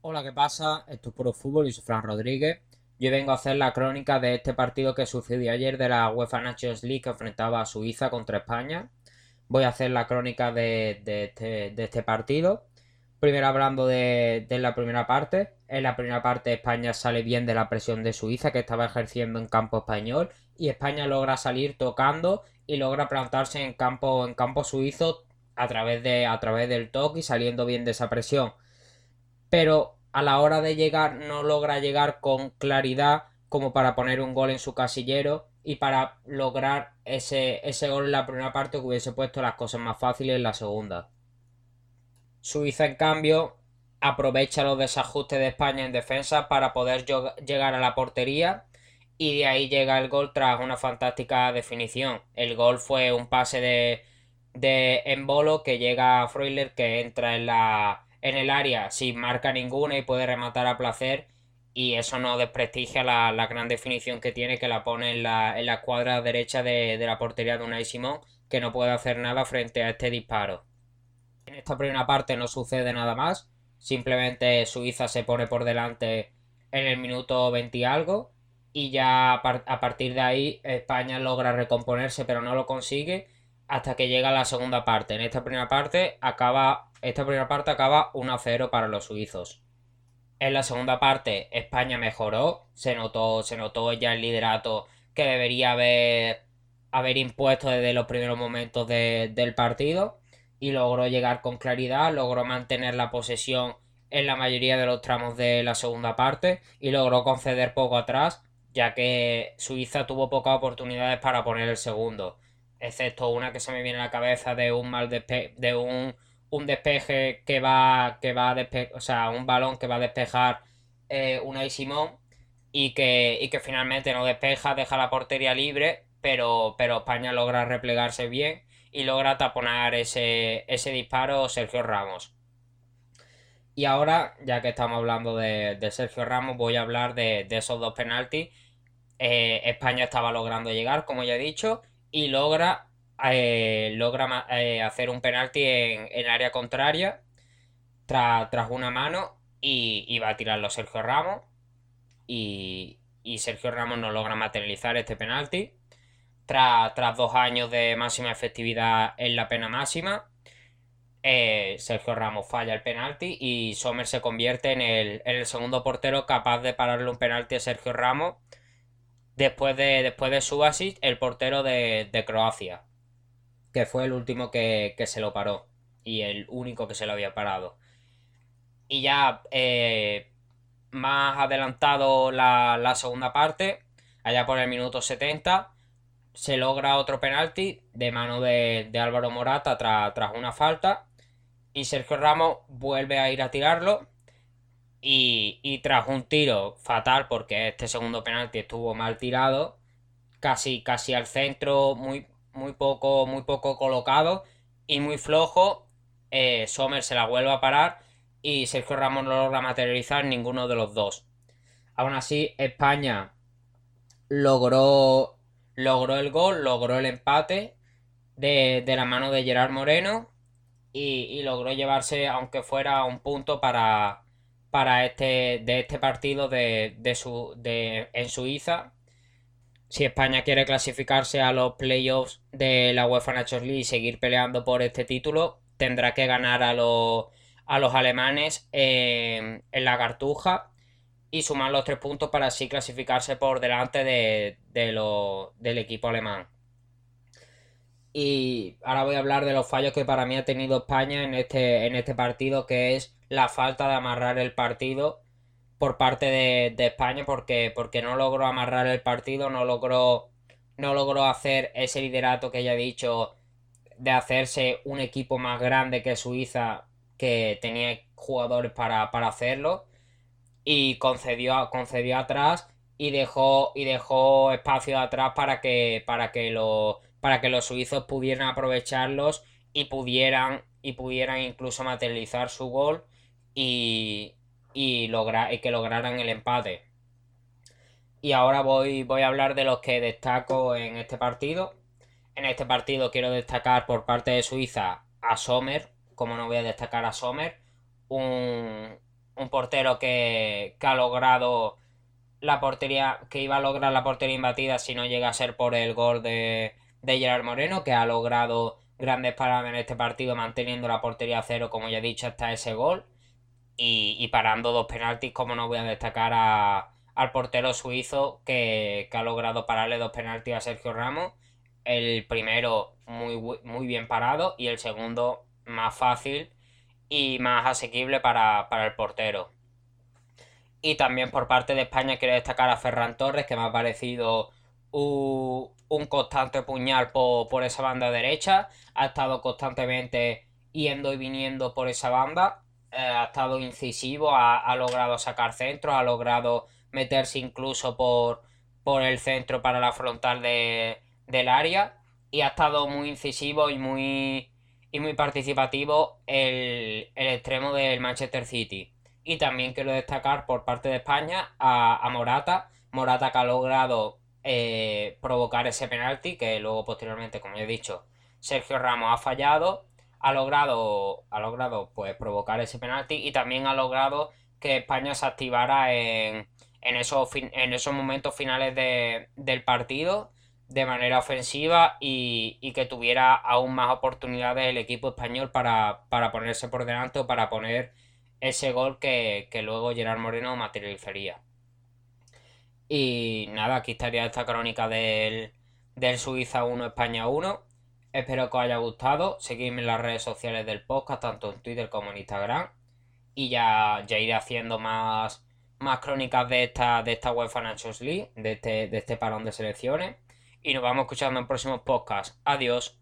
Hola, ¿qué pasa? Esto es Puro Fútbol y soy Fran Rodríguez. Yo vengo a hacer la crónica de este partido que sucedió ayer de la UEFA Nations League que enfrentaba a Suiza contra España. Voy a hacer la crónica de, este, este, partido. Primero hablando de, la primera parte. En la primera parte España sale bien de la presión de Suiza que estaba ejerciendo en campo español y España logra salir tocando y logra plantarse en campo, en campo suizo a través, de, a través del toque y saliendo bien de esa presión pero a la hora de llegar no logra llegar con claridad como para poner un gol en su casillero y para lograr ese, ese gol en la primera parte que hubiese puesto las cosas más fáciles en la segunda. Suiza, en cambio, aprovecha los desajustes de España en defensa para poder llegar a la portería y de ahí llega el gol tras una fantástica definición. El gol fue un pase de, de embolo que llega a Freuler que entra en la, en el área sin marca ninguna y puede rematar a placer y eso no desprestigia la, gran definición que tiene que la pone en la, en la cuadra derecha de, la portería de Unai Simón que no puede hacer nada frente a este disparo. En esta primera parte no sucede nada más, simplemente Suiza se pone por delante en el minuto 20 y algo y ya a partir de ahí España logra recomponerse pero no lo consigue hasta que llega la segunda parte. En esta primera parte acaba, esta primera parte acaba 1-0 para los suizos. En la segunda parte España mejoró, se notó, se notó ya el liderato que debería haber, haber impuesto desde los primeros momentos del partido y logró llegar con claridad, logró mantener la posesión en la mayoría de los tramos de la segunda parte y logró conceder poco atrás, ya que Suiza tuvo pocas oportunidades para poner el segundo excepto una que se me viene a la cabeza de un mal despe de un, un, despeje que va que va a o sea, un balón que va a despejar eh, una Simón y que, y que finalmente no despeja, deja la portería libre, pero, pero España logra replegarse bien y logra taponar ese, ese disparo Sergio Ramos. Y ahora, ya que estamos hablando de, Sergio Ramos, voy a hablar de, esos dos penaltis. Eh, España estaba logrando llegar, como ya he dicho, y logra, eh, logra eh, hacer un penalti en, en área contraria tras una mano y, va a tirarlo Sergio Ramos y, Sergio Ramos no logra materializar este penalti tras, tras dos años de máxima efectividad en la pena máxima. Eh, Sergio Ramos falla el penalti y Sommer se convierte el, en el, segundo portero capaz de pararle un penalti a Sergio Ramos después de, después de el portero de, Croacia, que fue el último que, se lo paró y el único que se lo había parado. Y ya eh, más adelantado la, segunda parte, allá por el minuto 70, se logra otro penalti de mano de, Álvaro Morata tras una falta y Sergio Ramos vuelve a ir a tirarlo y, tras un tiro fatal, porque este segundo penalti estuvo mal tirado, casi, casi al centro, muy, muy, poco, muy poco colocado y muy flojo, eh, Sommer se la vuelve a parar y Sergio Ramos no logra materializar ninguno de los dos. Aún así, España logró, logró el gol, logró el empate de, la mano de Gerard Moreno y, y logró llevarse, aunque fuera un punto para, para este, de este partido de, de su, de, en Suiza. Si España quiere clasificarse a los playoffs de la UEFA Nations League y seguir peleando por este título, tendrá que ganar a los, a los alemanes en, la cartuja y sumar los tres puntos para así clasificarse por delante de, de del equipo alemán. Y ahora voy a hablar de los fallos que para mí ha tenido España en este, en este partido, que es la falta de amarrar el partido por parte de, España porque, porque no logró amarrar el partido, no logró, no logró hacer ese liderato que ya he dicho de hacerse un equipo más grande que Suiza que tenía jugadores para, hacerlo y concedió, concedió atrás y dejó, y dejó espacio atrás para que, para que, para que los suizos pudieran aprovecharlos y pudieran, y pudieran incluso materializar su gol y, y, que lograran el empate. Y ahora voy, voy a hablar de los que destaco en este partido. En este partido quiero destacar por parte de Suiza a Sommer, como no voy a destacar a Sommer, un, un portero que, que ha logrado la portería, que iba a lograr la portería imbatida si no llega a ser por el gol de, de Gerard Moreno, que ha logrado grandes paradas en este partido, manteniendo la portería a cero, como ya he dicho, hasta ese gol. Y, parando dos penaltis, como no voy a destacar al portero suizo que, ha logrado pararle dos penaltis a Sergio Ramos. El primero muy, muy bien parado y el segundo más fácil y más asequible para, el portero. Y también por parte de España quiero destacar a Ferran Torres, que me ha parecido un, constante puñal por, esa banda derecha. Ha estado constantemente yendo y viniendo por esa banda. Eh, ha estado incisivo, ha, logrado sacar centros, ha logrado meterse incluso por, por el centro para la frontal de, del área. Y ha estado muy incisivo y muy, y muy participativo el, extremo del Manchester City. Y también quiero destacar por parte de España a, Morata. Morata que ha logrado eh, provocar ese penalti que luego posteriormente, como ya he dicho, Sergio Ramos ha fallado. Ha logrado, ha logrado pues, provocar ese penalti y también ha logrado que España se activara en, en, esos, en esos momentos finales del partido de manera ofensiva y, que tuviera aún más oportunidades el equipo español para, ponerse por delante o para poner ese gol que, luego Gerard Moreno materializaría. Y nada, aquí estaría esta crónica del, del Suiza 1 España 1. Espero que os haya gustado. Seguidme en las redes sociales del podcast, tanto en Twitter como en Instagram. Y ya, ya iré haciendo más, más crónicas de esta, de esta UEFA Nations League, de este, de este parón de selecciones y nos vamos escuchando en próximos podcasts. Adiós.